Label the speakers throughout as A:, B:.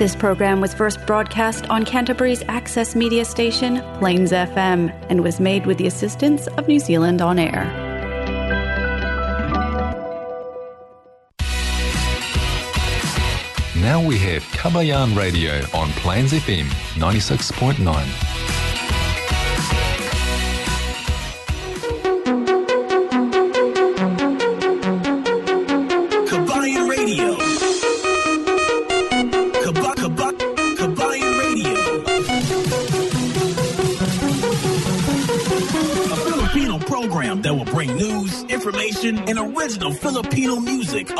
A: This program was first broadcast on Canterbury's access media station, Plains FM, and was made with the assistance of New Zealand On Air.
B: Now we have Kabayan Radio on Plains FM 96.9.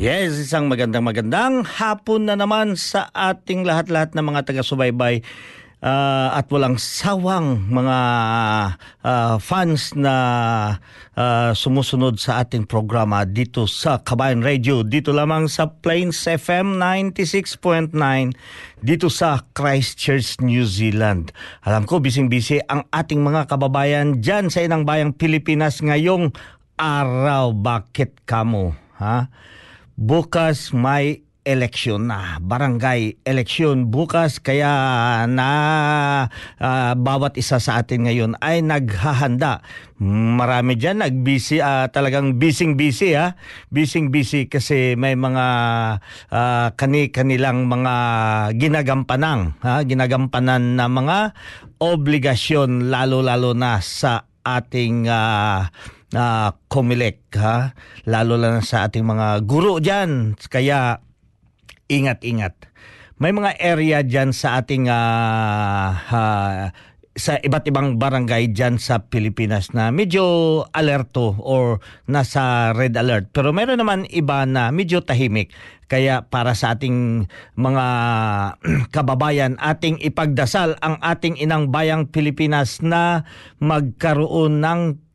C: Yes, isang magandang magandang hapon na naman sa ating lahat-lahat ng mga taga-subaybay ah, at walang sawang mga ah, fans na ah, sumusunod sa ating programa dito sa Kabayan Radio. Dito lamang sa Plains FM 96.9 dito sa Christchurch, New Zealand. Alam ko, bising-bisi ang ating mga kababayan dyan sa inang bayang Pilipinas ngayong araw. Bakit kamo? Ha? Bukas may eleksyon na. Barangay eleksyon bukas kaya na ah, bawat isa sa atin ngayon ay naghahanda. Marami diyan nagbisi ah, talagang bising busy ha bising busy kasi may mga ah, kani kanilang mga ginagampanang ha ginagampanan na mga obligasyon lalo lalo na sa ating ah, na Comelec ha? Lalo lang sa ating mga guro diyan kaya ingat-ingat. May mga area diyan sa ating ah, ah, sa iba't ibang barangay diyan sa Pilipinas na medyo alerto or nasa red alert. Pero meron naman iba na medyo tahimik. Kaya para sa ating mga kababayan ating ipagdasal ang ating inang bayang Pilipinas na magkaroon ng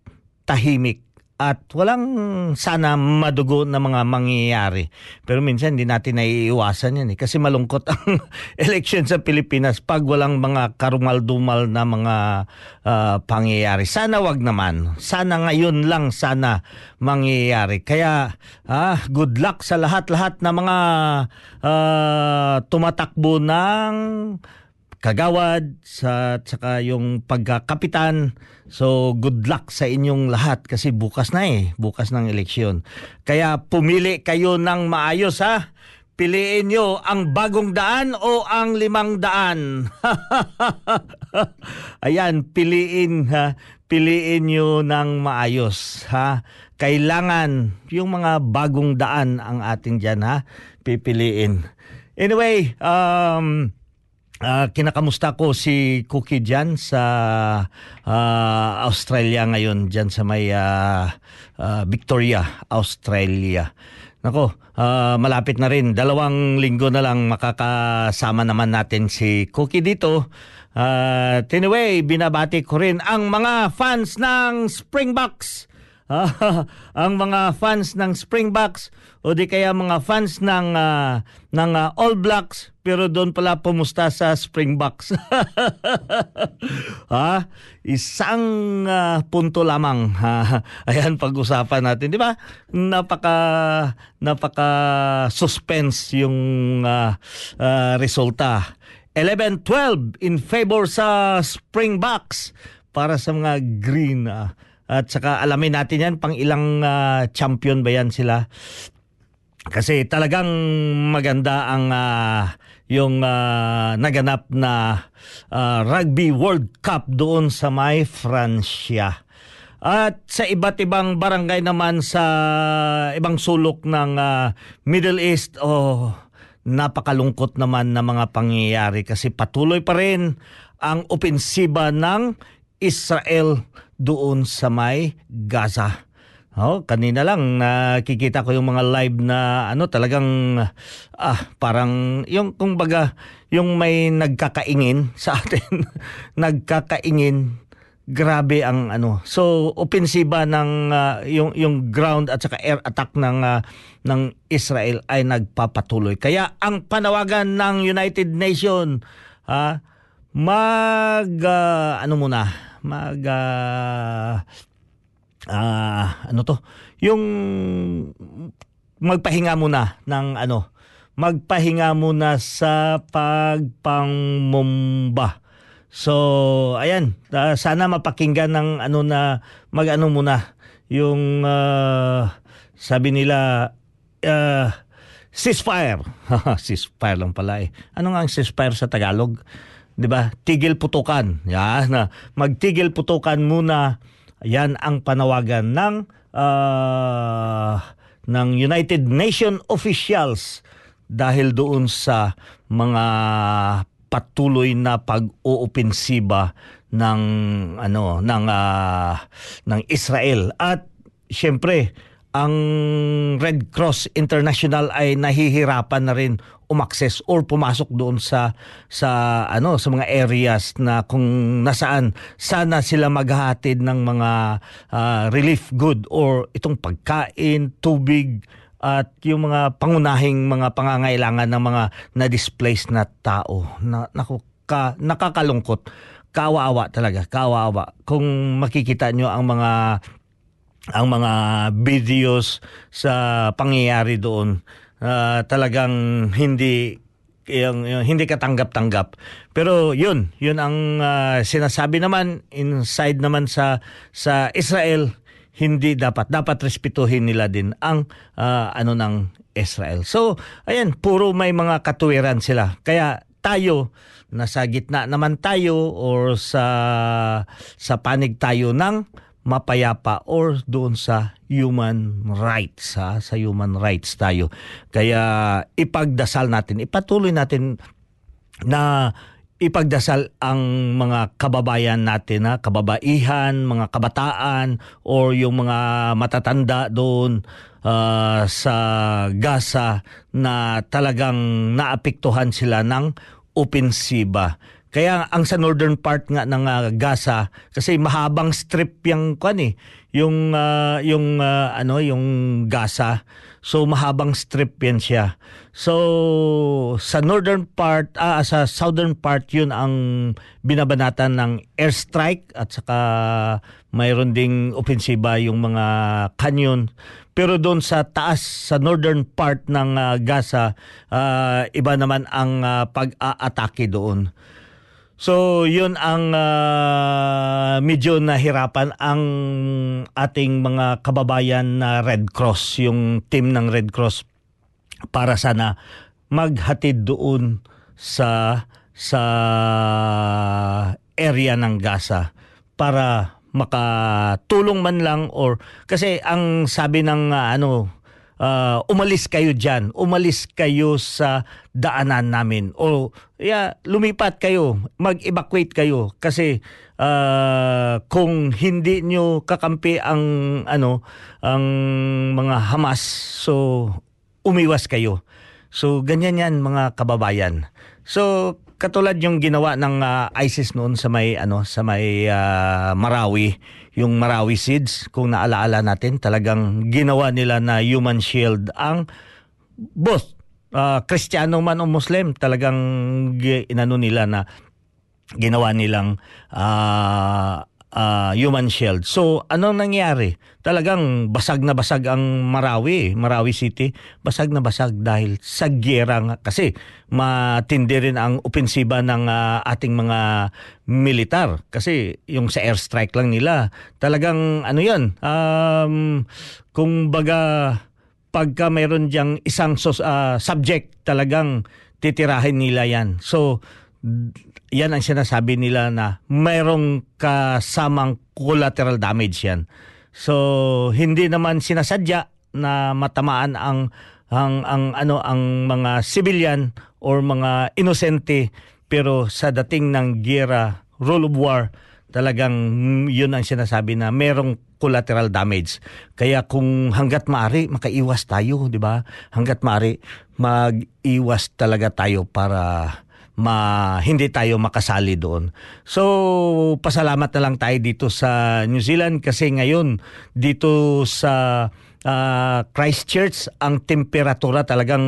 C: tahimik at walang sana madugo na mga mangyayari. Pero minsan hindi natin naiiwasan yan eh. Kasi malungkot ang election sa Pilipinas pag walang mga karumal-dumal na mga ah, pangyayari. Sana wag naman. Sana ngayon lang sana mangyayari. Kaya ah, good luck sa lahat-lahat na mga ah, tumatakbo ng kagawad sa saka yung pagkakapitan. So good luck sa inyong lahat kasi bukas na eh, bukas ng eleksyon. Kaya pumili kayo ng maayos ha. Piliin nyo ang bagong daan o ang limang daan. Ayan, piliin ha. Piliin nyo ng maayos ha. Kailangan yung mga bagong daan ang ating dyan ha. Pipiliin. Anyway, um, Ah, kinakamusta ko si Cookie dyan sa ah, Australia ngayon dyan sa may ah, ah, Victoria, Australia. Nako, ah, malapit na rin. Dalawang linggo na lang makakasama naman natin si Cookie dito. At anyway, binabati ko rin ang mga fans ng Springboks. Ah, ang mga fans ng Springboks o di kaya mga fans ng ah, ng ah, All Blacks pero doon pala pumusta sa Springboks. ha? Isang ah, punto lamang. ha? Ayan pag-usapan natin, di ba? Napaka napaka suspense yung ah, ah, resulta. 11-12 in favor sa Springboks para sa mga green. ah. At saka alamin natin yan, pang ilang ah, champion ba yan sila? Kasi talagang maganda ang ah, yung ah, naganap na ah, Rugby World Cup doon sa may Francia. At sa iba't ibang barangay naman sa ibang sulok ng ah, Middle East, oh, napakalungkot naman na mga pangyayari kasi patuloy pa rin ang opensiba ng Israel doon sa may Gaza. Oh, kanina lang nakikita ko yung mga live na ano talagang ah parang yung kumbaga yung may nagkakaingin sa atin. Nagkakaingin. Grabe ang ano. So opensiba ng ah, yung yung ground at saka air attack ng ah, ng Israel ay nagpapatuloy. Kaya ang panawagan ng United Nation ah mag ah, ano muna? Mag ah, ah, ano to yung magpahinga muna ng ano magpahinga muna sa pagpangmumba So, ayan, ah, sana mapakinggan ng ano na mag-ano muna yung ah, sabi nila ah, ceasefire. ceasefire lang pala eh. Ano nga ang ceasefire sa Tagalog? 'Di ba? Tigil putukan. Yan, na magtigil putukan muna. Yan ang panawagan ng ah, ng United Nation officials dahil doon sa mga patuloy na pag-oopensiba ng ano ng ah, ng Israel. At siyempre ang Red Cross International ay nahihirapan na rin umakses or pumasok doon sa sa ano sa mga areas na kung nasaan sana sila maghahatid ng mga ah, relief good or itong pagkain, tubig at yung mga pangunahing mga pangangailangan ng mga na-displaced na tao. Na, naku, ka, nakakalungkot. Kawawa talaga, kawawa. Kung makikita nyo ang mga ang mga videos sa pangyayari doon, ah, talagang hindi yung, yung hindi katanggap-tanggap. Pero yun, yun ang ah, sinasabi naman inside naman sa sa Israel hindi dapat dapat respetuhin nila din ang ah, ano ng Israel. So, ayan, puro may mga katuwiran sila. Kaya tayo nasa gitna naman tayo or sa sa panig tayo ng mapayapa or doon sa human rights ha? sa human rights tayo. Kaya ipagdasal natin, ipatuloy natin na ipagdasal ang mga kababayan natin na kababaihan, mga kabataan or yung mga matatanda doon ah, sa Gaza na talagang naapektuhan sila ng opensiba. Kaya ang sa northern part nga ng ah, Gaza kasi mahabang strip yung kwan eh, yung ah, yung ah, ano yung Gaza. So mahabang strip yan siya. So sa northern part ah sa southern part yun ang binabanatan ng airstrike at saka mayroon ding opensiba yung mga canyon. Pero doon sa taas sa northern part ng ah, Gaza ah, iba naman ang ah, pag-aatake doon. So, yun ang ah, medyo nahirapan ang ating mga kababayan na Red Cross, yung team ng Red Cross para sana maghatid doon sa sa area ng Gaza para makatulong man lang or kasi ang sabi ng ah, ano ah, umalis kayo diyan, umalis kayo sa daanan namin o yeah, lumipat kayo, mag-evacuate kayo kasi ah, kung hindi nyo kakampi ang ano ang mga Hamas so umiwas kayo. So ganyan yan mga kababayan. So katulad yung ginawa ng ah, ISIS noon sa may ano sa may ah, Marawi, yung Marawi Seeds kung naalaala natin, talagang ginawa nila na human shield ang both ah, Kristiyano man o Muslim, talagang inano nila na ginawa nilang ah, ah, human shield. So, anong nangyari? Talagang basag na basag ang Marawi, Marawi City. Basag na basag dahil sa gyera nga. Kasi matindi rin ang opensiba ng ah, ating mga militar. Kasi yung sa airstrike lang nila, talagang ano yan, um, kung baga pagka mayroon diyang isang sos- ah, subject talagang titirahin nila yan. So
D: yan ang sinasabi nila na mayroong kasamang collateral damage yan. So hindi naman sinasadya na matamaan ang ang ang ano ang mga civilian or mga inosente pero sa dating ng gera, rule of war, talagang yun ang sinasabi na merong collateral damage. Kaya kung hanggat maari, makaiwas tayo, di ba? Hanggat maari, mag-iwas talaga tayo para ma hindi tayo makasali doon. So, pasalamat na lang tayo dito sa New Zealand kasi ngayon dito sa uh, Christchurch ang temperatura talagang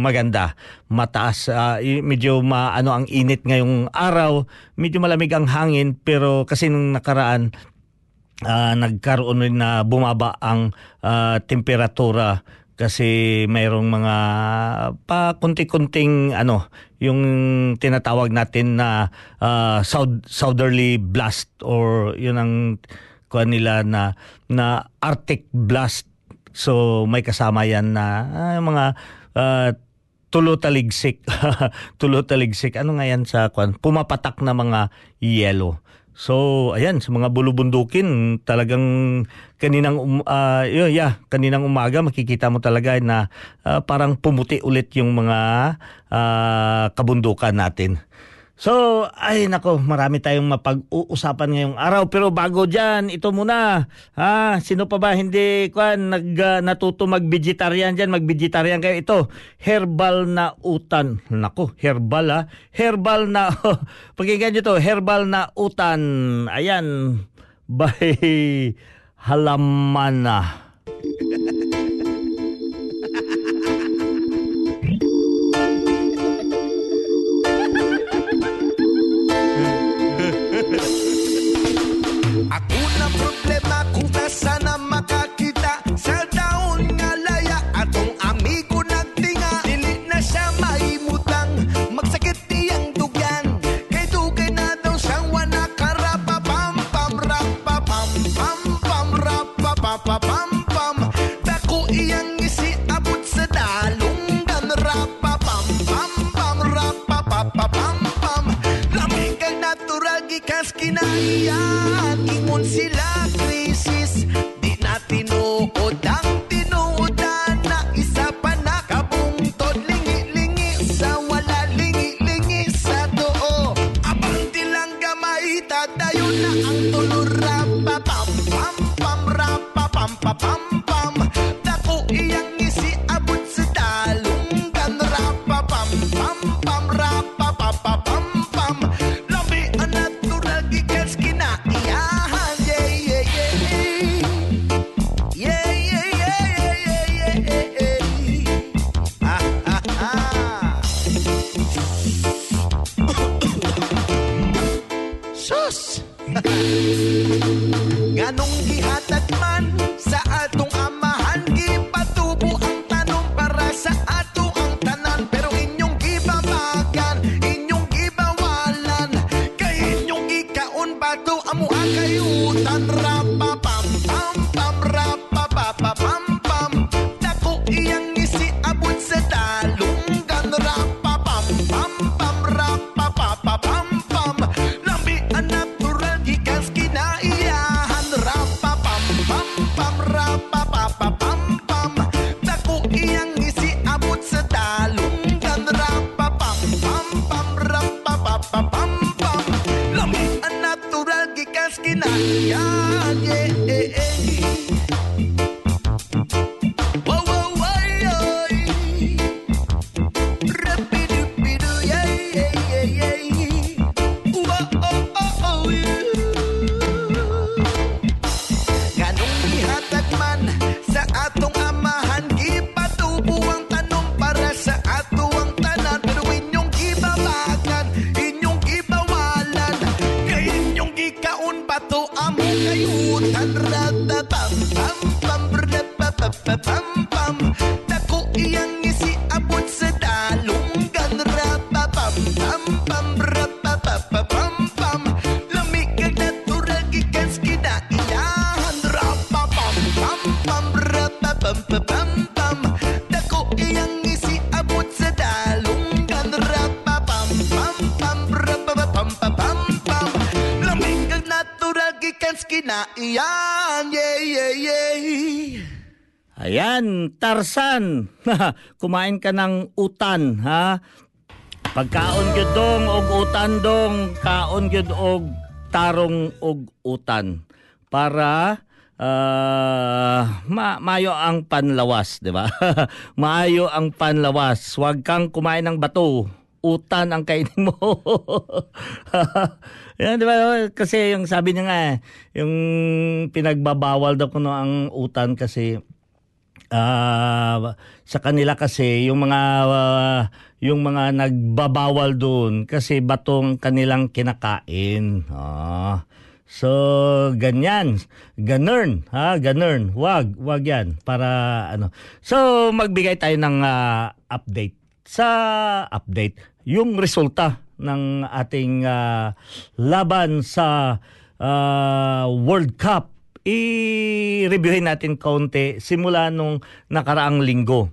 D: maganda. Mataas uh, medyo maano ang init ngayong araw, medyo malamig ang hangin pero kasi nung nakaraan uh, nagkaroon rin na bumaba ang uh, temperatura kasi mayroong mga pa kunti-kunting ano yung tinatawag natin na uh, south, southerly blast or yun ang kuha nila na na arctic blast. So may kasama yan na uh, mga uh, tulo-taligsik tulo-taligsik ano nga yan sa kuan pumapatak na mga yelo So, ayan, sa mga bulubundukin, talagang kaninang um, uh, yeah, kaninang umaga makikita mo talaga na uh, parang pumuti ulit yung mga uh, kabundukan natin. So, ay nako, marami tayong mapag-uusapan ngayong araw. Pero bago diyan, ito muna. Ha, sino pa ba hindi kwan nag uh, natuto mag-vegetarian diyan, mag-vegetarian kayo ito. Herbal na utan. Nako, herbal ha. Herbal na Pakinggan niyo to, herbal na utan. Ayan. By Halamana.
C: Ayan, Tarsan. Kumain ka ng utan, ha? Pagkaon gyud dong og utan dong, kaon gyud og tarong og utan para ah, ma mayo ang panlawas, di ba? maayo ang panlawas. Huwag kang kumain ng bato. Utan ang kainin mo. Yan, di ba? Kasi yung sabi niya nga, eh, yung pinagbabawal daw kuno ang utan kasi Ah, sa kanila kasi yung mga ah, yung mga nagbabawal doon kasi batong kanilang kinakain. Ah. So, ganyan. Ganern, ha? Ganern. Wag, wag 'yan para ano. So, magbigay tayo ng ah, update sa update yung resulta ng ating ah, laban sa ah, World Cup i-reviewin natin kaunti simula nung nakaraang linggo.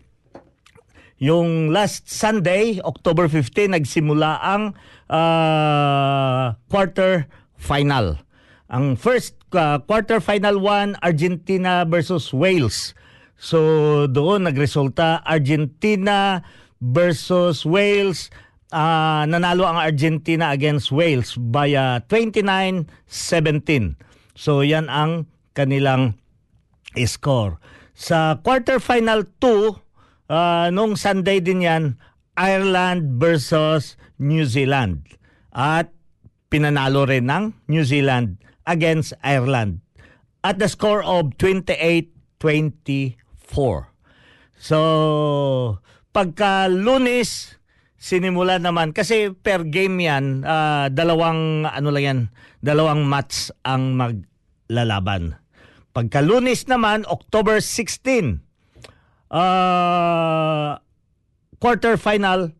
C: Yung last Sunday, October 15, nagsimula ang uh, quarter final. Ang first uh, quarter final 1, Argentina versus Wales. So doon nagresulta Argentina versus Wales. Uh, nanalo ang Argentina against Wales by uh, 29-17. So yan ang kanilang score. Sa quarterfinal 2, uh, nung Sunday din yan, Ireland versus New Zealand. At pinanalo rin ng New Zealand against Ireland at the score of 28-24. So, pagka lunes, sinimula naman kasi per game yan, uh, dalawang ano lang yan, dalawang match ang maglalaban. Pagka lunes naman, October 16, uh, quarter final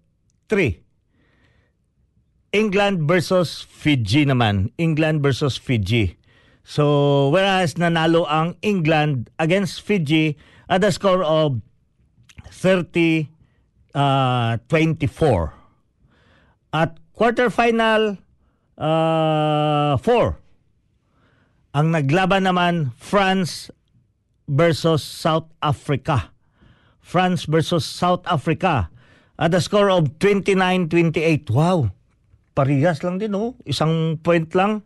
C: 3. England versus Fiji naman. England versus Fiji. So, whereas nanalo ang England against Fiji at a score of 30 uh, 24. At quarterfinal uh, 4 ang naglaban naman France versus South Africa. France versus South Africa at a score of 29-28. Wow! Parehas lang din oh. Isang point lang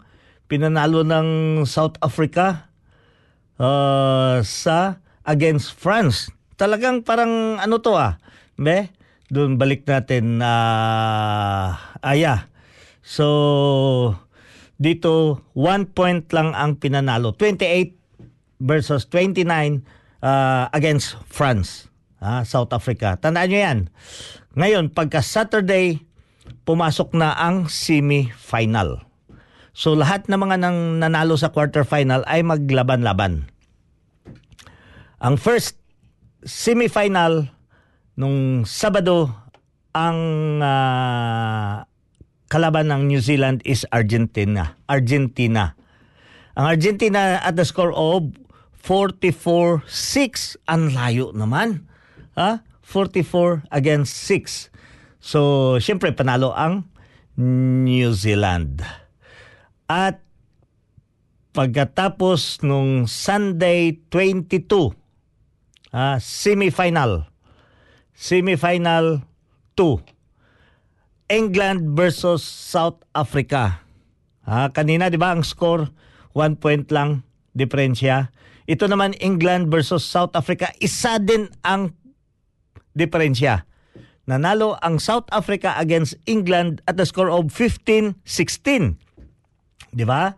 C: pinanalo ng South Africa uh, sa against France. Talagang parang ano to ah. Be? Doon balik natin uh, aya. So dito, one point lang ang pinanalo. 28 versus 29 uh, against France, uh, South Africa. Tandaan nyo yan. Ngayon, pagka Saturday, pumasok na ang semi-final. So lahat ng mga nang nanalo sa quarterfinal ay maglaban-laban. Ang first semi-final nung Sabado ang uh, kalaban ng New Zealand is Argentina. Argentina. Ang Argentina at the score of 44-6. Ang layo naman. Ha? 44 against 6. So, syempre panalo ang New Zealand. At pagkatapos nung Sunday 22, uh, semifinal. Semifinal 2 England versus South Africa. Ah, kanina 'di ba ang score 1 point lang diferensya. Ito naman England versus South Africa, isa din ang diferensya. Nanalo ang South Africa against England at the score of 15-16. 'Di ba?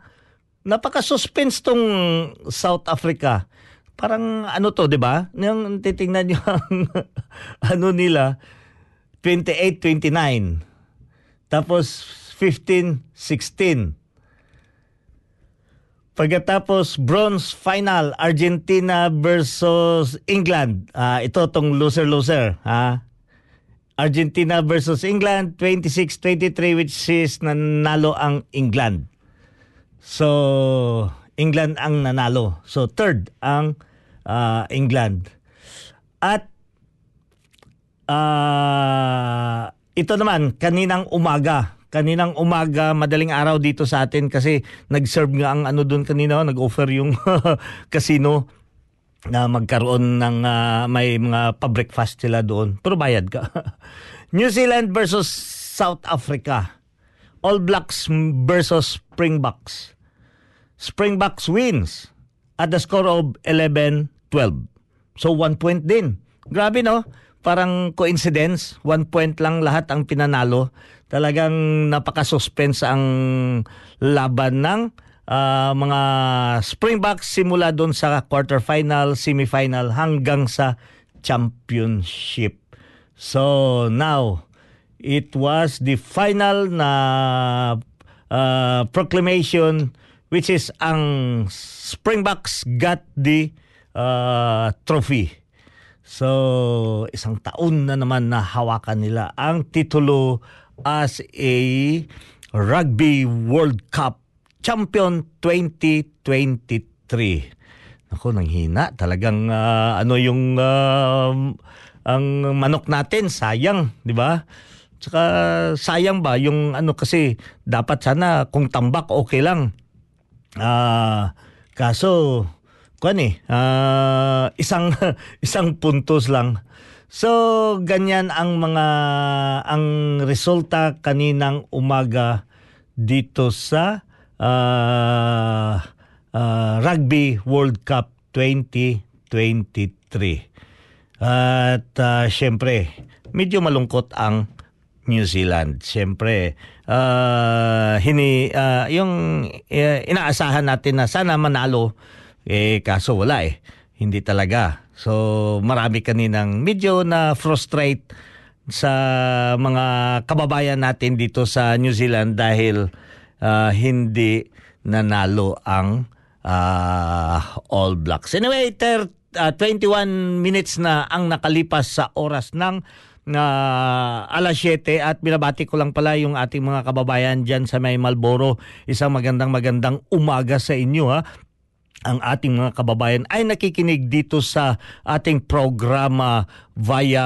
C: Napaka-suspense tong South Africa. Parang ano to, 'di ba? Yung titingnan niyo ang ano nila 28-29. Tapos 15-16. Pagkatapos bronze final Argentina versus England. Uh, ito tong loser-loser, ha. Argentina versus England 26-23 which is nanalo ang England. So England ang nanalo. So third ang uh, England. At uh, ito naman, kaninang umaga, kaninang umaga, madaling araw dito sa atin kasi nag-serve nga ang ano doon kanina, nag-offer yung casino na magkaroon ng ah, may mga pa-breakfast sila doon. Pero bayad ka. New Zealand versus South Africa. All Blacks versus Springboks. Springboks wins at the score of 11-12. So one point din. Grabe no? Parang coincidence, one point lang lahat ang pinanalo. Talagang napaka-suspense ang laban ng ah, mga Springboks simula doon sa quarterfinal, semifinal hanggang sa championship. So now, it was the final na uh, proclamation which is ang Springboks got the uh, trophy. So, isang taon na naman na hawakan nila ang titulo as a Rugby World Cup Champion 2023. Ako, nang hina. Talagang ah, ano yung ah, ang manok natin, sayang, di ba? Tsaka sayang ba yung ano kasi dapat sana kung tambak okay lang. Ah, kaso kuan eh, ah, isang isang puntos lang. So ganyan ang mga ang resulta kaninang umaga dito sa ah, ah, Rugby World Cup 2023. At ah, syempre, medyo malungkot ang New Zealand. Syempre, ah, hini ah, yung eh, inaasahan natin na sana manalo eh kaso wala eh. Hindi talaga. So marami kaninang medyo na frustrate sa mga kababayan natin dito sa New Zealand dahil ah, hindi nanalo ang ah, All Blacks. Anyway, ter, ah, 21 minutes na ang nakalipas sa oras ng na alas 7 at binabati ko lang pala yung ating mga kababayan dyan sa may Malboro. Isang magandang magandang umaga sa inyo ha ang ating mga kababayan ay nakikinig dito sa ating programa via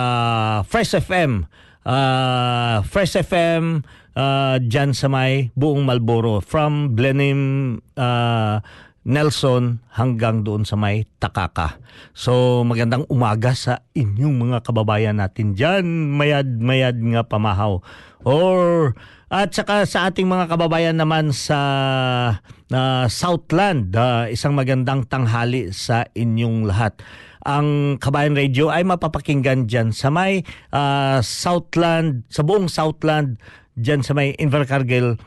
C: Fresh FM. Uh, Fresh FM uh, dyan sa may buong Malboro from Blenheim uh, Nelson hanggang doon sa may Takaka. So magandang umaga sa inyong mga kababayan natin dyan. Mayad-mayad nga pamahaw. Or at saka sa ating mga kababayan naman sa uh, Southland, uh, isang magandang tanghali sa inyong lahat. Ang Kabayan Radio ay mapapakinggan dyan sa may uh, Southland, sa buong Southland, dyan sa may Invercargill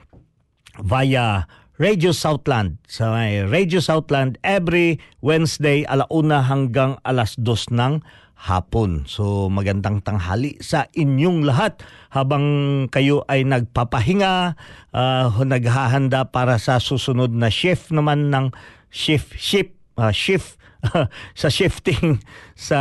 C: via Radio Southland. Sa may Radio Southland every Wednesday alauna hanggang alas dos ng hapon. So magandang tanghali sa inyong lahat habang kayo ay nagpapahinga, uh, naghahanda para sa susunod na shift naman ng shift shift uh, shift sa shifting sa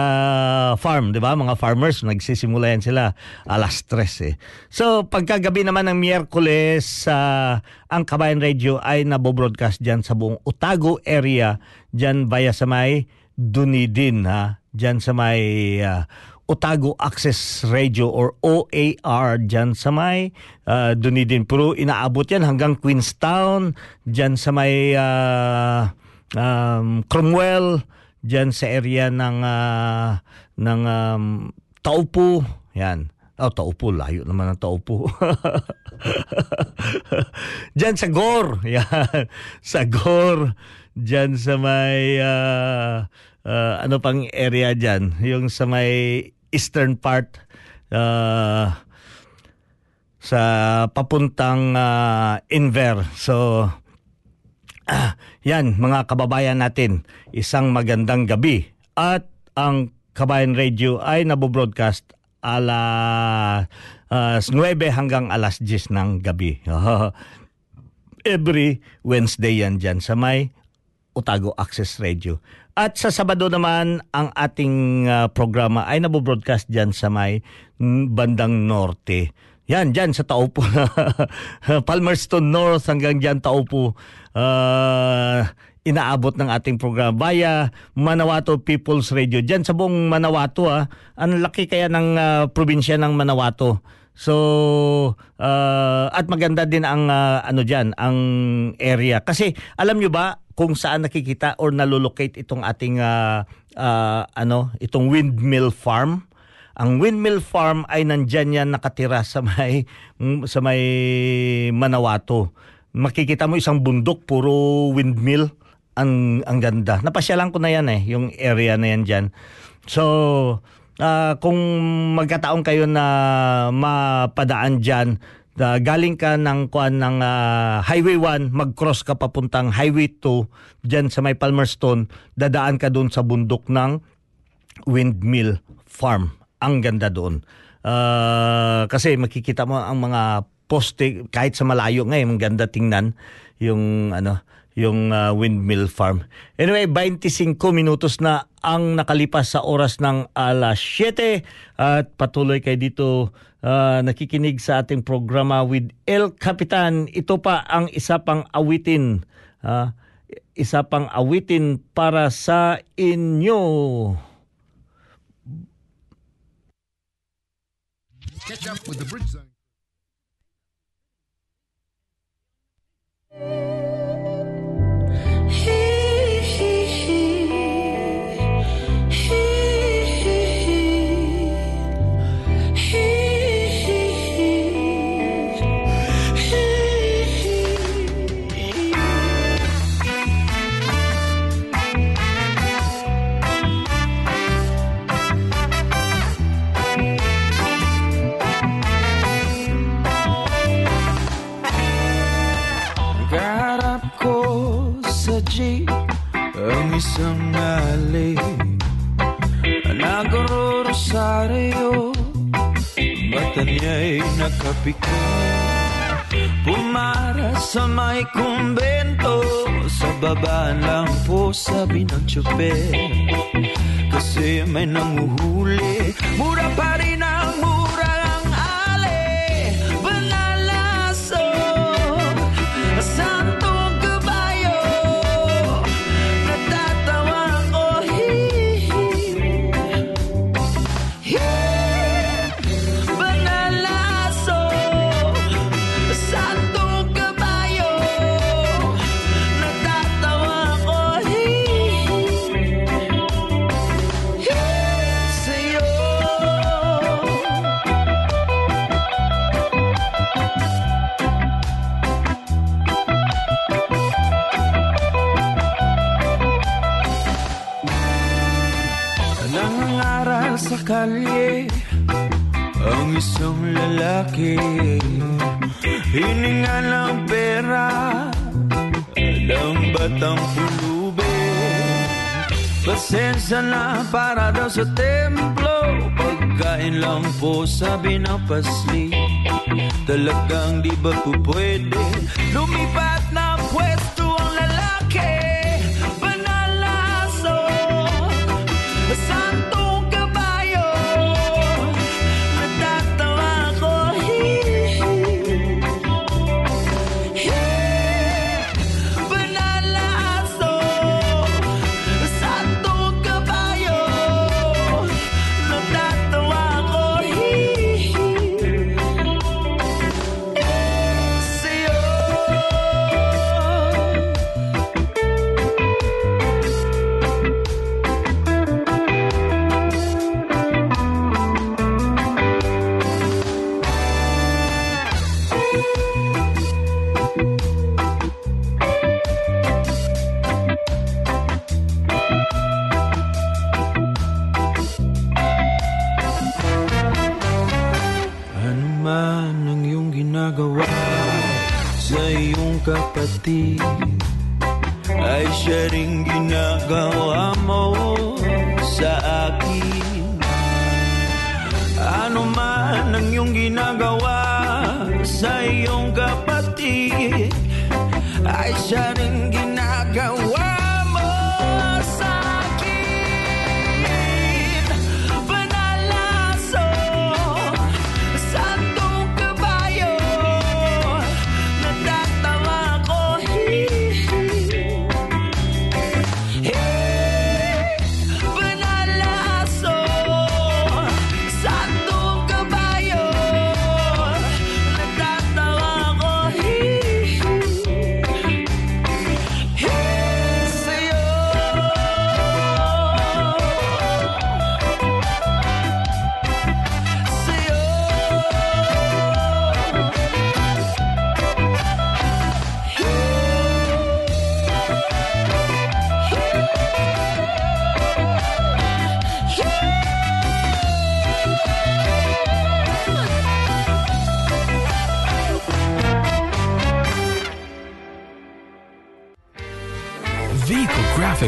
C: farm, 'di ba? Mga farmers nagsisimula yan sila alas 3 eh. So pagkagabi naman ng Miyerkules sa uh, ang Kabayan Radio ay nabo-broadcast diyan sa buong Otago area diyan via sa may Dunedin ha dyan sa may uh, Otago Access Radio or OAR dyan sa may uh, Dunedin. Pero inaabot yan hanggang Queenstown, dyan sa may uh, um, Cromwell, dyan sa area ng, uh, ng um, Taupo. Yan. Oh, Taupo. Layo naman ang Taupo. dyan sa Gore. Yan. Sa Gore. Dyan sa may... Uh, uh, ano pang area dyan, yung sa may eastern part uh, sa papuntang uh, Inver. So, uh, yan mga kababayan natin, isang magandang gabi. At ang Kabayan Radio ay nabobroadcast ala uh, 9 hanggang alas 10 ng gabi. Every Wednesday yan dyan sa may Otago Access Radio. At sa Sabado naman, ang ating uh, programa ay nabobroadcast dyan sa may bandang norte. Yan, dyan sa Taupo. Palmerston North hanggang dyan Taupo. Uh, inaabot ng ating programa via Manawato People's Radio. Diyan sa buong Manawato, ah, ang laki kaya ng uh, probinsya ng Manawato. So uh, at maganda din ang uh, ano diyan, ang area kasi alam nyo ba kung saan nakikita or nalolocate itong ating uh, uh, ano, itong windmill farm? Ang windmill farm ay nandyan yan nakatira sa may sa may Manawato. Makikita mo isang bundok puro windmill ang ang ganda. Napasyalan ko na yan eh, yung area na yan diyan. So, uh, kung magkataon kayo na mapadaan diyan, uh, galing ka ng kuan ng uh, Highway 1, mag-cross ka papuntang Highway 2 diyan sa may Palmerston, dadaan ka doon sa bundok ng Windmill Farm. Ang ganda doon. Uh, kasi makikita mo ang mga poste kahit sa malayo ngayon, ang ganda tingnan yung ano yung uh, windmill farm. Anyway, 25 minutos na ang nakalipas sa oras ng alas 7 at patuloy kay dito uh, nakikinig sa ating programa with El Capitan. Ito pa ang isa pang awitin. Uh, isa pang awitin para sa inyo.
E: Catch up with the Bridge Zone.
F: Isang ali Nagro-rosaryo Mata nakapiko Pumara sa may kumbento. Sa baba lang po sabi ng tsoper Kasi may nanguhuli. Mura pa rin Pasensya na para daw sa templo. Pagkain lang po sabi ng pasli Talagang di ba po pwede? Lumipat sa iyong kapatid ay siya ring ginagawa mo sa akin. Ano man ang iyong ginagawa sa iyong kapatid ay siya ring ginagawa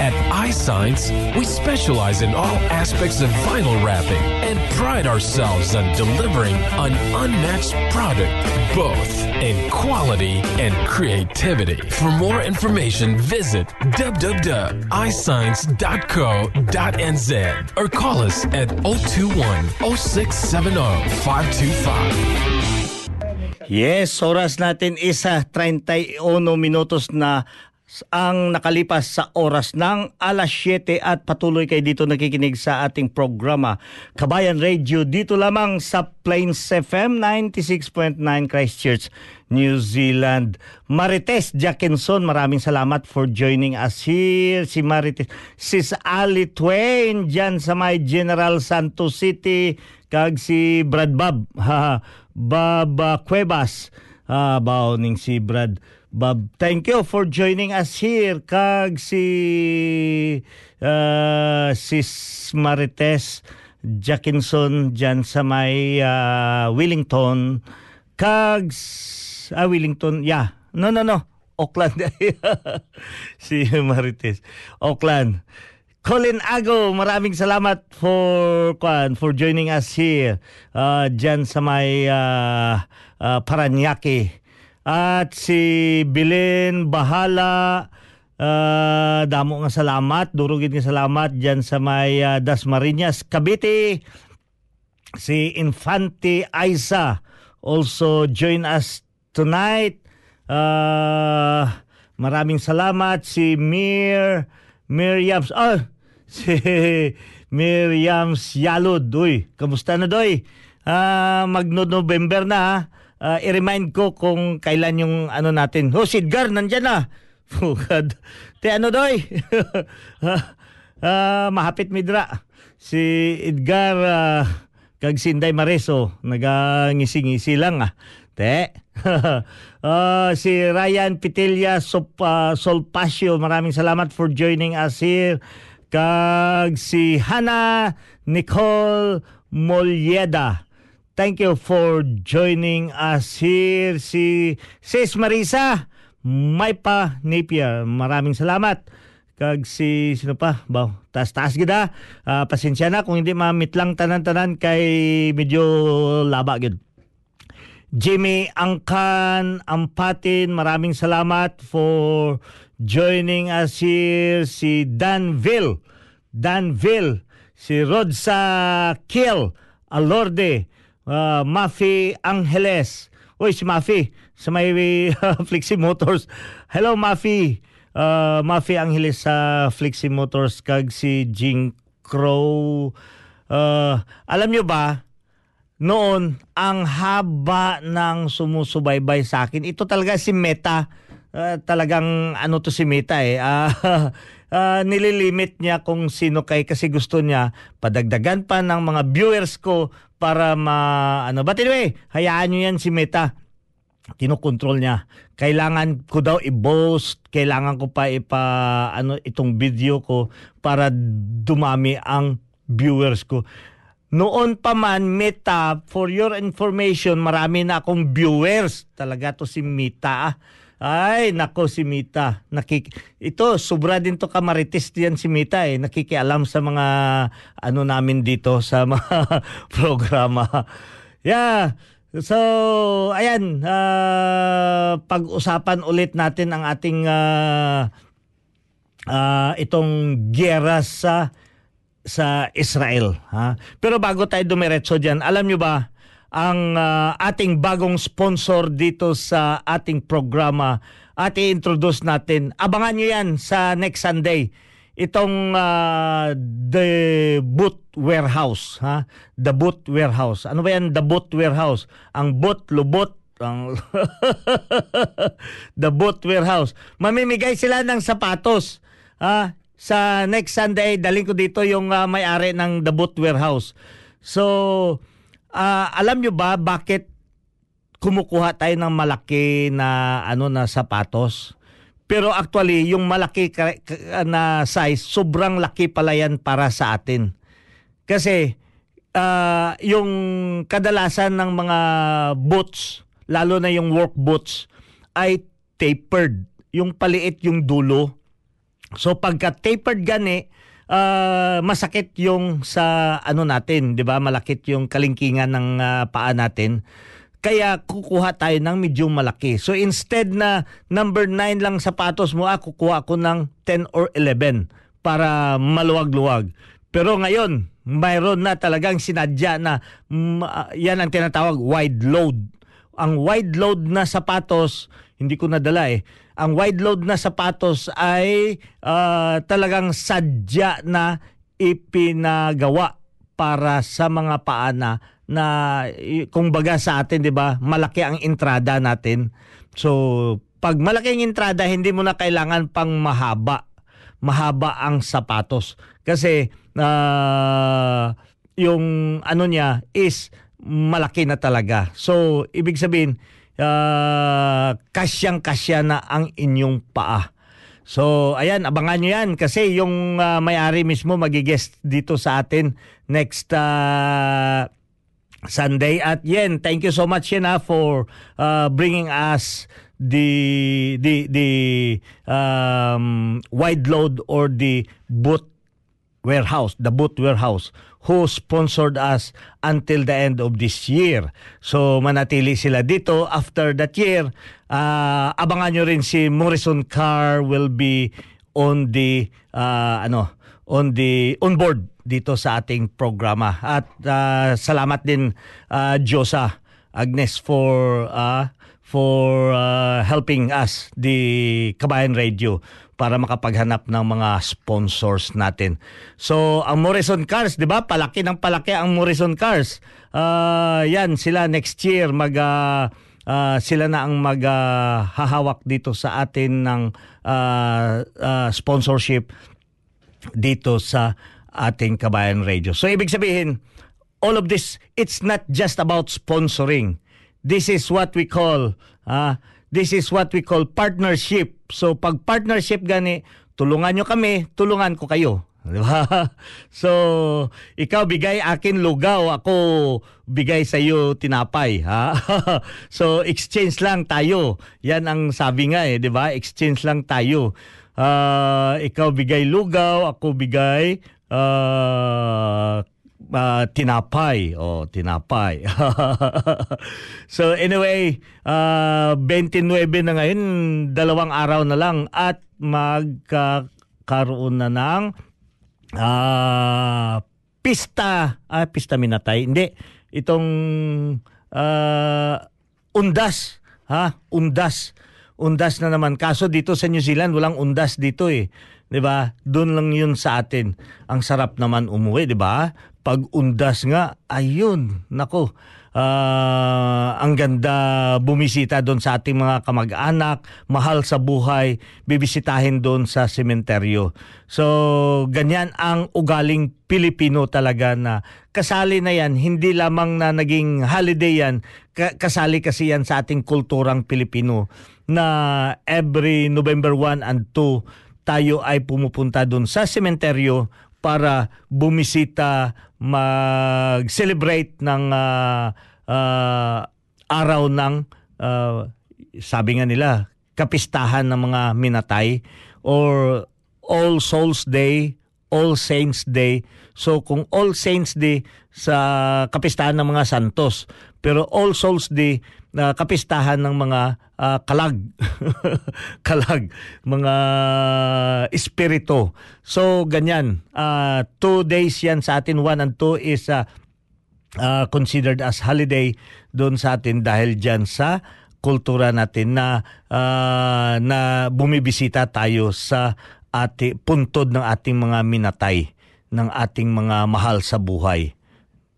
G: At iSigns, we specialize in all aspects of vinyl wrapping and pride ourselves on delivering an unmatched product, both in quality and creativity. For more information, visit www.isigns.co.nz or call us at 021 0670 525.
C: Yes, oras natin isa 31 minutos na ang nakalipas sa oras ng alas 7 at patuloy kayo dito nakikinig sa ating programa Kabayan Radio dito lamang sa Plains FM 96.9 Christchurch, New Zealand. Marites Jackinson, maraming salamat for joining us here. Si Marites, Sis Ali Twain dyan sa may General Santos City kag si Brad Bob, ha, uh, Cuevas, ah, ning si Brad Bob, thank you for joining us here. Kag si uh, Sis Marites Jackinson dyan sa may uh, Wellington. Kag ah, Wellington, yeah. No, no, no. Auckland. si Marites. Auckland. Colin Ago, maraming salamat for kwan, for joining us here uh, dyan sa may uh, uh, Paranaque. At si Bilin Bahala, uh, damo nga salamat, durugin nga salamat dyan sa may uh, Dasmariñas, Cavite. Si Infante Aiza also join us tonight. Uh, maraming salamat si Mir Miriams. Oh, si Miriams Yalod. Uy, kamusta na doy? Uh, Magno-November na ha uh, i-remind ko kung kailan yung ano natin. Oh, si Edgar, nandyan na. Fugad. Te ano doy? uh, mahapit midra. Si Edgar uh, kag Sinday Mareso nagangisi-ngisi lang ah. Te. uh, si Ryan Pitilla Sop, uh, Solpasio, maraming salamat for joining us here. Kag si Hana Nicole Molyeda. Thank you for joining us here. Si Sis Marisa Maypa Napier. Maraming salamat. Kag si sino pa? Baw, taas-taas gida. Uh, pasensya na kung hindi mamit lang tanan-tanan kay medyo laba gid. Jimmy Angkan Ampatin, maraming salamat for joining us here. Si Danville, Danville, si Rodsa Kiel, Alorde, uh, Mafi Angeles. Uy, si Mafi, sa may uh, Flexi Motors. Hello, Mafi. Uh, Mafi Angeles sa Flexi Motors kag si Jing Crow. Uh, alam nyo ba, noon, ang haba ng sumusubaybay sa akin, ito talaga si Meta. Uh, talagang ano to si Meta eh. Uh, uh, nililimit niya kung sino kay kasi gusto niya padagdagan pa ng mga viewers ko para ma ano. But anyway hayaan niyo yan si Meta. Kinokontrol niya. Kailangan ko daw i-boast kailangan ko pa ipa ano itong video ko para dumami ang viewers ko. Noon pa man Meta for your information marami na akong viewers. Talaga to si Meta ah ay, nako si Mita. Nakik ito, sobra din to kamarites diyan si Mita eh. Nakikialam sa mga ano namin dito sa mga programa. Yeah. So, ayan, uh, pag-usapan ulit natin ang ating uh, uh, itong gera sa sa Israel, ha. Pero bago tayo dumiretso diyan, alam niyo ba ang uh, ating bagong sponsor dito sa ating programa at i-introduce natin. Abangan nyo yan sa next Sunday. Itong uh, The Boot Warehouse. Ha? The Boot Warehouse. Ano ba yan? The Boot Warehouse. Ang boot, lubot, ang The Boot Warehouse. Mamimigay sila ng sapatos. Ha? Sa next Sunday, daling ko dito yung uh, may-ari ng The Boot Warehouse. So, uh, alam nyo ba bakit kumukuha tayo ng malaki na ano na sapatos. Pero actually, yung malaki na size, sobrang laki pala yan para sa atin. Kasi ah, yung kadalasan ng mga boots, lalo na yung work boots, ay tapered. Yung paliit yung dulo. So pagka tapered gani, ah, masakit yung sa ano natin, 'di ba? Malakit yung kalingkingan ng ah, paa natin. Kaya kukuha tayo ng medyo malaki. So instead na number 9 lang sapatos mo, ah, kukuha ako ng 10 or 11 para maluwag-luwag. Pero ngayon, mayroon na talagang sinadya na mm, ah, yan ang tinatawag wide load. Ang wide load na sapatos, hindi ko nadala eh. Ang wide load na sapatos ay ah, talagang sadya na ipinagawa para sa mga paana na kung baga sa atin 'di ba malaki ang entrada natin so pag malaki ang entrada hindi mo na kailangan pang mahaba mahaba ang sapatos kasi ah, yung ano niya is malaki na talaga. So ibig sabihin ah, kasyang-kasya na ang inyong paa. So, ayan, abangan nyo yan kasi yung ah, may-ari mismo magigest dito sa atin next ah, Sunday. At Yen, thank you so much Yen ah, for uh, bringing us the the the um, wide load or the boot warehouse, the boot warehouse who sponsored us until the end of this year. So manatili sila dito after that year. ah, abangan nyo rin si Morrison Car will be on the ah, ano on the on board dito sa ating programa. At ah, salamat din ah, Josa Agnes for ah, for ah, helping us the Kabayan Radio para makapaghanap ng mga sponsors natin. So, ang Morrison Cars, 'di ba? Palaki ng palaki ang Morrison Cars. Ah, 'yan sila next year mag ah, ah, sila na ang maghahawak dito sa atin ng ah, ah, sponsorship dito sa ating Kabayan Radio. So ibig sabihin, all of this, it's not just about sponsoring. This is what we call, ah, this is what we call partnership. So pag partnership gani, tulungan nyo kami, tulungan ko kayo. Di ba? So, ikaw bigay akin lugaw, ako bigay sa iyo tinapay, ha? so, exchange lang tayo. Yan ang sabi nga eh, di ba? Exchange lang tayo. Ah, ikaw bigay lugaw, ako bigay ah, ah, tinapay. Oh, tinapay. so anyway, ah 29 na ngayon, dalawang araw na lang at magkakaroon na ng ah pista, ah pista minatay. Hindi, itong ah, undas, ha? Undas. Undas na naman. Kaso dito sa New Zealand, walang undas dito eh. 'Di ba? Doon lang 'yun sa atin. Ang sarap naman umuwi, 'di ba? Pag undas nga, ayun, nako. Ah, ang ganda bumisita doon sa ating mga kamag-anak, mahal sa buhay, bibisitahin doon sa sementeryo. So, ganyan ang ugaling Pilipino talaga na kasali na yan, hindi lamang na naging holiday yan, ka- kasali kasi yan sa ating kulturang Pilipino na every November 1 and 2 tayo ay pumupunta doon sa sementeryo para bumisita, mag-celebrate ng ah, ah, araw ng ah, sabi nga nila, kapistahan ng mga minatay or All Souls Day, All Saints Day. So kung All Saints Day sa kapistahan ng mga santos, pero All Souls Day na kapistahan ng mga ah, kalag. kalag, mga espiritu. So ganyan. Ah, two days yan sa atin. One and two is ah, uh, considered as holiday doon sa atin dahil dyan sa kultura natin na ah, na bumibisita tayo sa ati puntod ng ating mga minatay ng ating mga mahal sa buhay.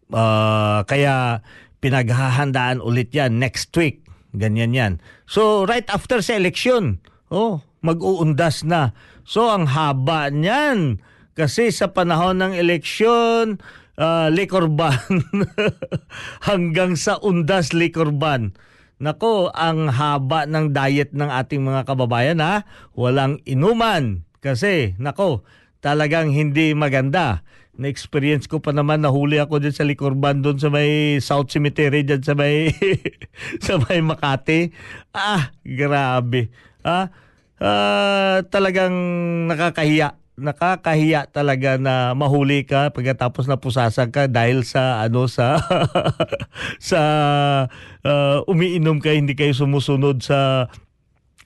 C: Ah, kaya pinaghahandaan ulit yan next week. Ganyan yan. So right after sa election, oh, mag-uundas na. So ang haba niyan. Kasi sa panahon ng eleksyon, ah, liquor ban hanggang sa undas liquor ban. Nako, ang haba ng diet ng ating mga kababayan ha. Walang inuman. Kasi, nako, talagang hindi maganda. Na-experience ko pa naman, nahuli ako dyan sa Licorban, doon sa may South Cemetery, dyan sa may, sa may Makati. Ah, grabe. Ah, ah, talagang nakakahiya nakakahiya talaga na mahuli ka pagkatapos na pusasan ka dahil sa ano sa sa uh, umiinom ka hindi kayo sumusunod sa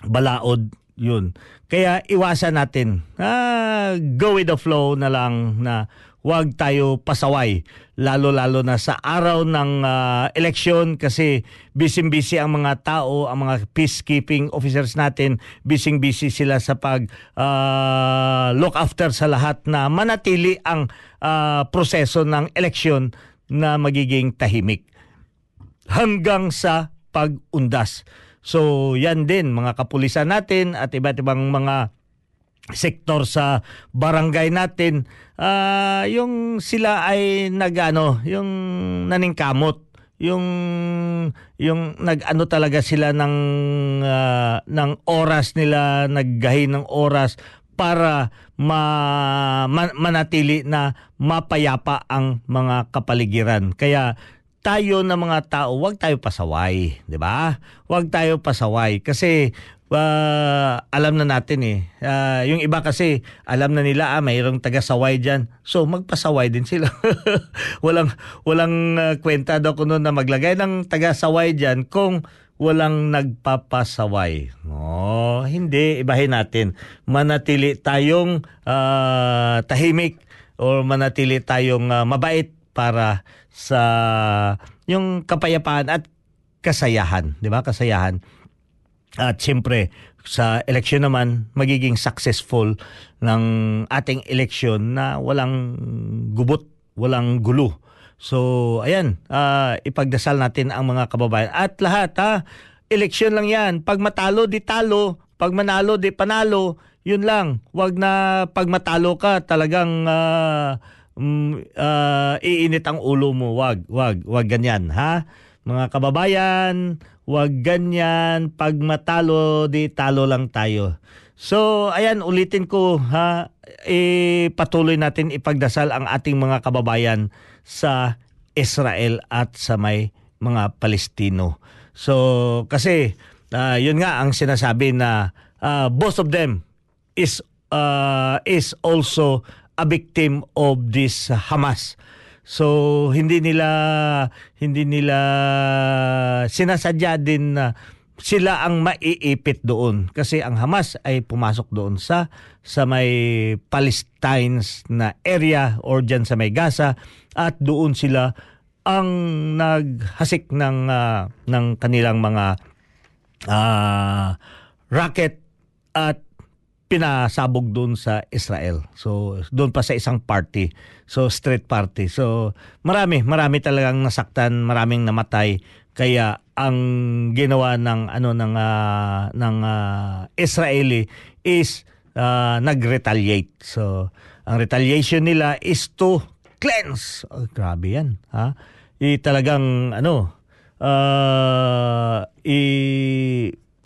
C: balaod yun kaya iwasan natin ah, go with the flow na lang na huwag tayo pasaway lalo-lalo na sa araw ng uh, eleksyon kasi busy-busy ang mga tao, ang mga peacekeeping officers natin, busy-busy sila sa pag uh, look after sa lahat na manatili ang uh, proseso ng eleksyon na magiging tahimik hanggang sa pag-undas. So yan din mga kapulisan natin at iba't ibang mga sektor sa barangay natin uh, yung sila ay nagano yung naningkamot. Yung yung nagano talaga sila ng uh, ng oras nila naggahi ng oras para ma, man, manatili na mapayapa ang mga kapaligiran. Kaya tayo na mga tao, wag tayo pasaway, 'di ba? Wag tayo pasaway kasi uh, alam na natin eh. Uh, yung iba kasi alam na nila ah mayroong taga-saway diyan. So magpasaway din sila. walang walang uh, kwenta daw kuno na maglagay ng taga-saway diyan kung walang nagpapasaway. Oh, hindi ibahin natin. Manatili tayong uh, tahimik or manatili tayong uh, mabait para sa yung kapayapaan at kasayahan, 'di ba? Kasayahan at siyempre, sa eleksyon naman, magiging successful ng ating eleksyon na walang gubot, walang gulo. So, ayan, uh, ipagdasal natin ang mga kababayan. At lahat, ha, eleksyon lang yan. Pag matalo, di talo. Pag manalo, di panalo. Yun lang. Wag na pag matalo ka, talagang uh, uh, iinit ang ulo mo. Wag, wag, wag ganyan, ha? Mga kababayan, Huwag ganyan. Pag matalo, di talo lang tayo. So, ayan, ulitin ko ha, eh, patuloy natin ipagdasal ang ating mga kababayan sa Israel at sa may mga Palestino. So, kasi uh, yun nga ang sinasabi na uh, both of them is uh, is also a victim of this Hamas. So hindi nila hindi nila sinasadya din na sila ang maiipit doon kasi ang Hamas ay pumasok doon sa sa may Palestine na area or diyan sa may Gaza at doon sila ang naghasik ng uh, ng kanilang mga uh, rocket at pinasabog doon sa Israel. So doon pa sa isang party. So street party. So marami, marami talagang nasaktan, maraming namatay. Kaya ang ginawa ng ano ng uh, ng uh, Israeli is uh, nag-retaliate. So ang retaliation nila is to cleanse. Oh, grabe 'yan, ha? I talagang ano uh, i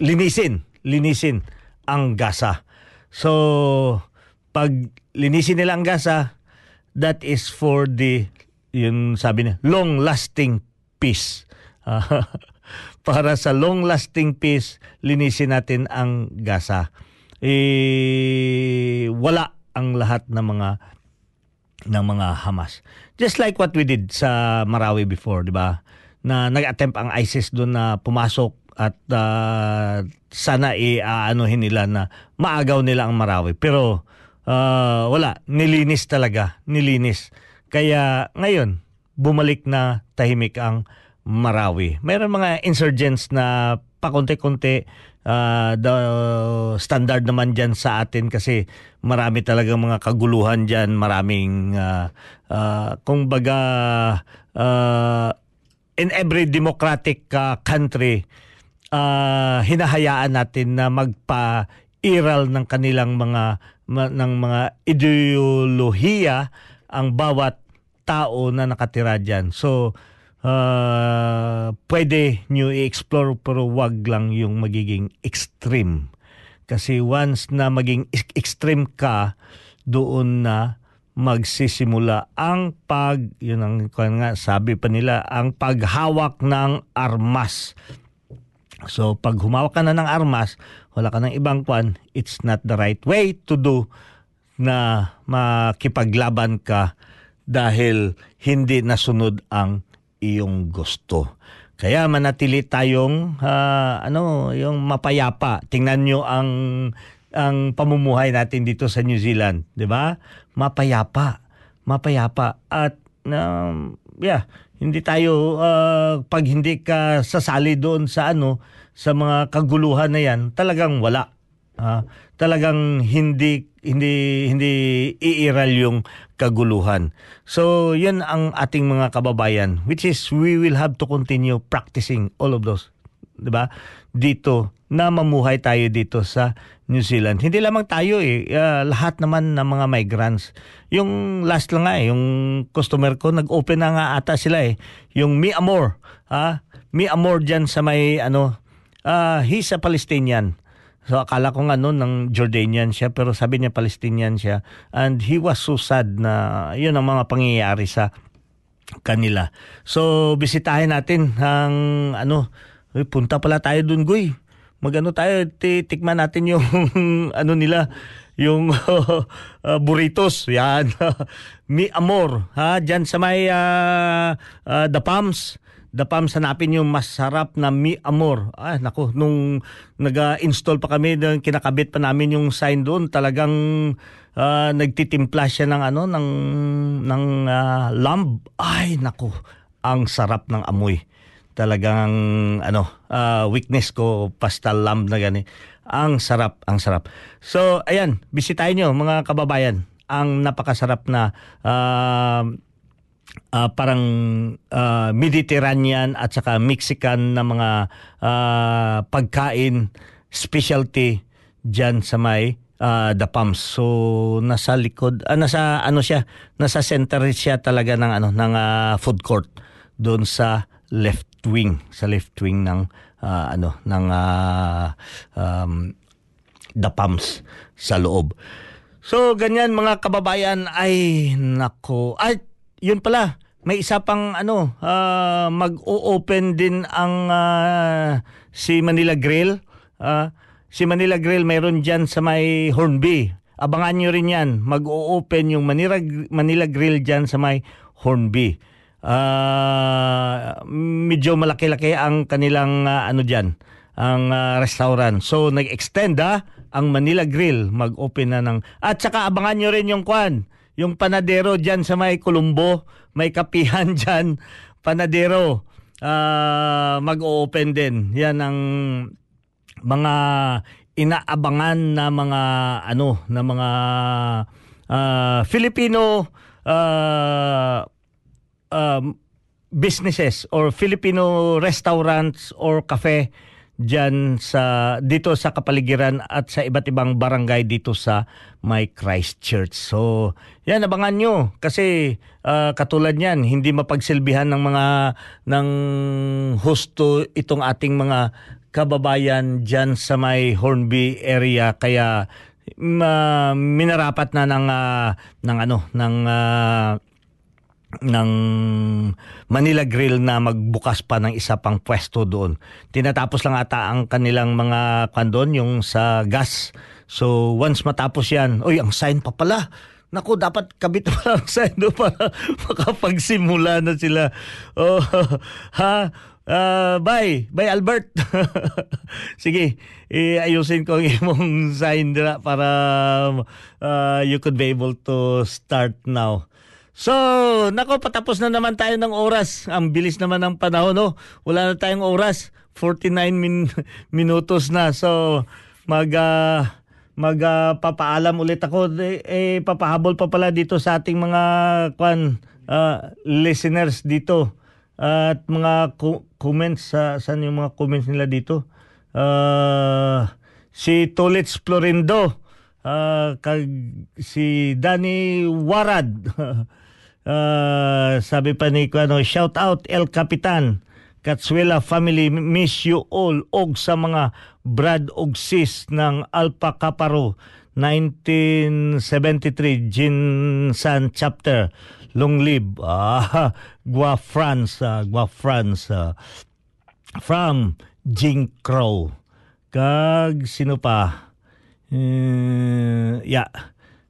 C: linisin, linisin ang Gaza. So, pag linisin nila ang gasa, that is for the, yun sabi niya, long-lasting peace. para sa long-lasting peace, linisin natin ang gasa. Eh, wala ang lahat ng mga ng mga Hamas. Just like what we did sa Marawi before, di ba? Na nag-attempt ang ISIS doon na pumasok at uh, sana i-aanohin nila na maagaw nila ang Marawi. Pero uh, wala, nilinis talaga, nilinis. Kaya ngayon, bumalik na tahimik ang Marawi. Mayroon mga insurgents na pakunti-kunti uh, the standard naman dyan sa atin kasi marami talaga mga kaguluhan dyan, maraming uh, uh, kung baga uh, in every democratic uh, country uh, hinahayaan natin na magpa-iral ng kanilang mga ma, ng mga ideolohiya ang bawat tao na nakatira diyan. So ah, pwede nyo i-explore pero wag lang yung magiging extreme. Kasi once na maging ex- extreme ka, doon na magsisimula ang pag, yun ang nga, sabi pa nila, ang paghawak ng armas. So pag humawak ka na ng armas, wala ka ng ibang kwan, it's not the right way to do na makipaglaban ka dahil hindi nasunod ang iyong gusto. Kaya manatili tayong ah, ano, yung mapayapa. Tingnan nyo ang ang pamumuhay natin dito sa New Zealand, 'di ba? Mapayapa. Mapayapa at um, yeah, hindi tayo ah, pag hindi ka sasali doon sa ano sa mga kaguluhan na 'yan, talagang wala. Ah, talagang hindi hindi hindi iiral yung kaguluhan. So, 'yun ang ating mga kababayan which is we will have to continue practicing all of those, 'di ba? Dito na mamuhay tayo dito sa New Zealand. Hindi lamang tayo eh, ah, lahat naman ng mga migrants. Yung last lang nga eh, yung customer ko nag-open na nga ata sila eh, yung Mi Amor, ha? Mi Amor diyan sa may ano, ah, he's a Palestinian. So akala ko nga noon ng Jordanian siya pero sabi niya Palestinian siya and he was so sad na yun ang mga pangyayari sa kanila. So bisitahin natin ang ano, uy, punta pala tayo dun, Guy. Magano tayo, titikman natin yung ano nila, yung uh, burritos. Yan. Mi Amor, ha, diyan sa may uh, uh, The Palms. The Palms hanapin yung masarap na Mi Amor. Ah, nako, nung nag-install pa kami, kinakabit pa namin yung sign doon, talagang ah, nagtitimpla siya ng ano ng ng ah, lamb. Ay, nako, ang sarap ng amoy. Talagang ano, ah, weakness ko pastel lamb na gani. Ang sarap, ang sarap. So, ayan, bisitahin nyo mga kababayan ang napakasarap na ah, ah, parang ah, Mediterranean at saka Mexican na mga ah, pagkain specialty diyan sa may ah, The Palms. So nasa likod ah, nasa ano siya, nasa center siya talaga ng ano ng ah, food court doon sa left wing, sa left wing ng ah, ano ng ah, um, The Palms sa loob. So, ganyan mga kababayan ay nako. Ay, yun pala. May isa pang ano, ah, mag-o-open din ang ah, si Manila Grill. Ah, si Manila Grill mayroon diyan sa may Hornby. Abangan nyo rin yan. Mag-o-open yung Manila, Manila Grill diyan sa may Hornby. Ah, medyo malaki-laki ang kanilang ah, ano diyan, ang ah, restaurant. So nag-extend ah, ang Manila Grill mag-open na ng at saka abangan nyo rin yung kwan, yung panadero diyan sa may Colombo, may kapihan diyan, panadero. Ah, mag-open din. Yan ang mga inaabangan na mga ano na mga ah, Filipino ah, um, businesses or Filipino restaurants or cafe diyan sa dito sa kapaligiran at sa iba't ibang barangay dito sa may Christchurch. So, yan abangan nyo kasi ah, katulad niyan hindi mapagsilbihan ng mga ng husto itong ating mga kababayan diyan sa may Hornby area kaya ma, minarapat na ng ah, ng ano ng ah, ng Manila Grill na magbukas pa ng isa pang pwesto doon. Tinatapos lang ata ang kanilang mga kandon yung sa gas. So once matapos yan, oy ang sign pa pala. Naku, dapat kabit pa lang sign doon para makapagsimula na sila. Oh, ha? Ah, bye. Bye, Albert. Sige, eh, ayusin ko ang imong sign para ah, you could be able to start now. So, nako patapos na naman tayo ng oras. Ang bilis naman ng panahon, no? Wala na tayong oras. 49 min minutos na. So, mag ah, mag ah, papaalam ulit ako eh, eh papahabol pa pala dito sa ating mga kwan ah, listeners dito at mga co- comments sa saan yung mga comments nila dito. Ah, si Tolets Florindo, ah, kag si Danny Warad. Ah, sabi pa ni ano, shout out El Capitan. Katsuela family, miss you all. Og sa mga brad og sis ng Alpha Caparo 1973 Jinsan chapter. Long live. Ah, Gua France. ah, Gua France. ah. from Jing Crow. Kag sino pa? Eh, yeah.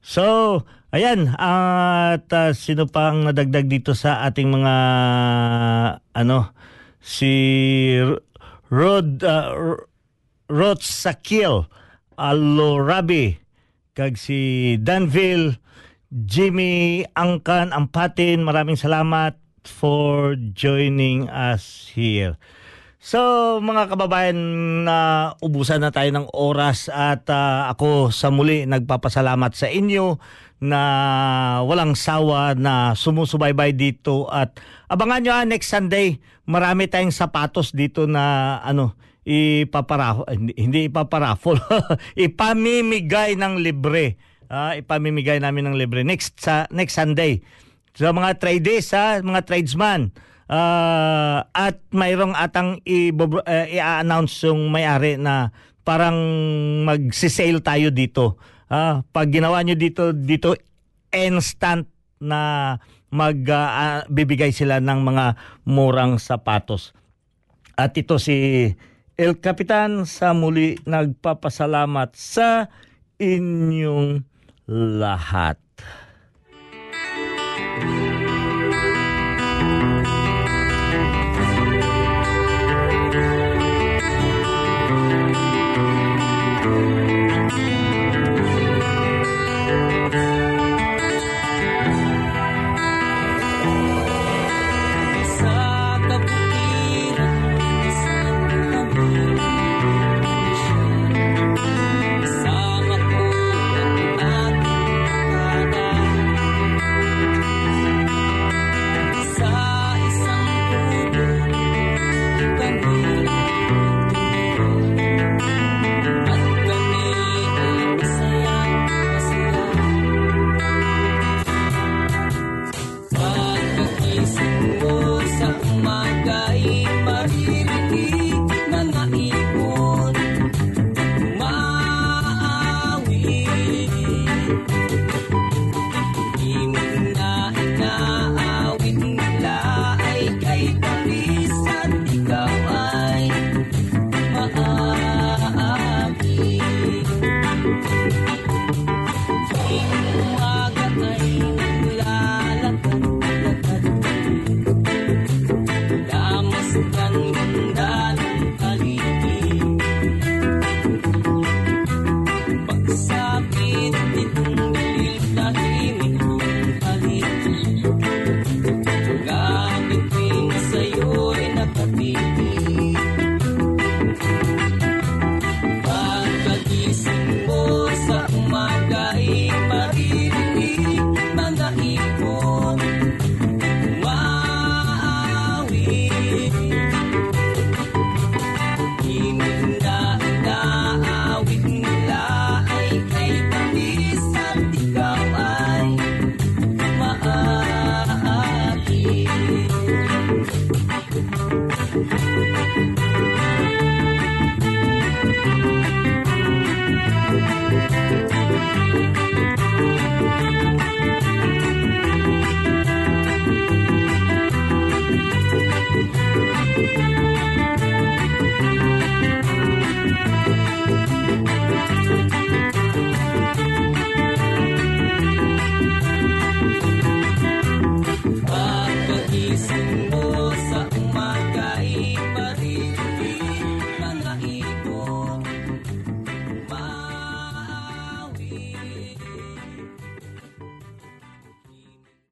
C: So, ayan. At ah, sino pa ang nadagdag dito sa ating mga ano si Rod uh, R- Rod Sakil Alorabi kag si Danville Jimmy Angkan Ampatin maraming salamat for joining us here. So mga kababayan na ubusan na tayo ng oras at ah, ako sa muli nagpapasalamat sa inyo na walang sawa na sumusubaybay dito at abangan nyo ah, next Sunday marami tayong sapatos dito na ano ipapara hindi, ipaparaffle ipamimigay ng libre Ah, ipamimigay namin ng libre next sa next Sunday sa mga trades ha, mga tradesman. Ah, at mayroong atang uh, i-announce yung may-ari na parang magsi-sale tayo dito. Ah, pag ginawa nyo dito dito instant na magbibigay sila ng mga murang sapatos. At ito si El Capitan sa muli nagpapasalamat sa inyong lahat.
H: Sa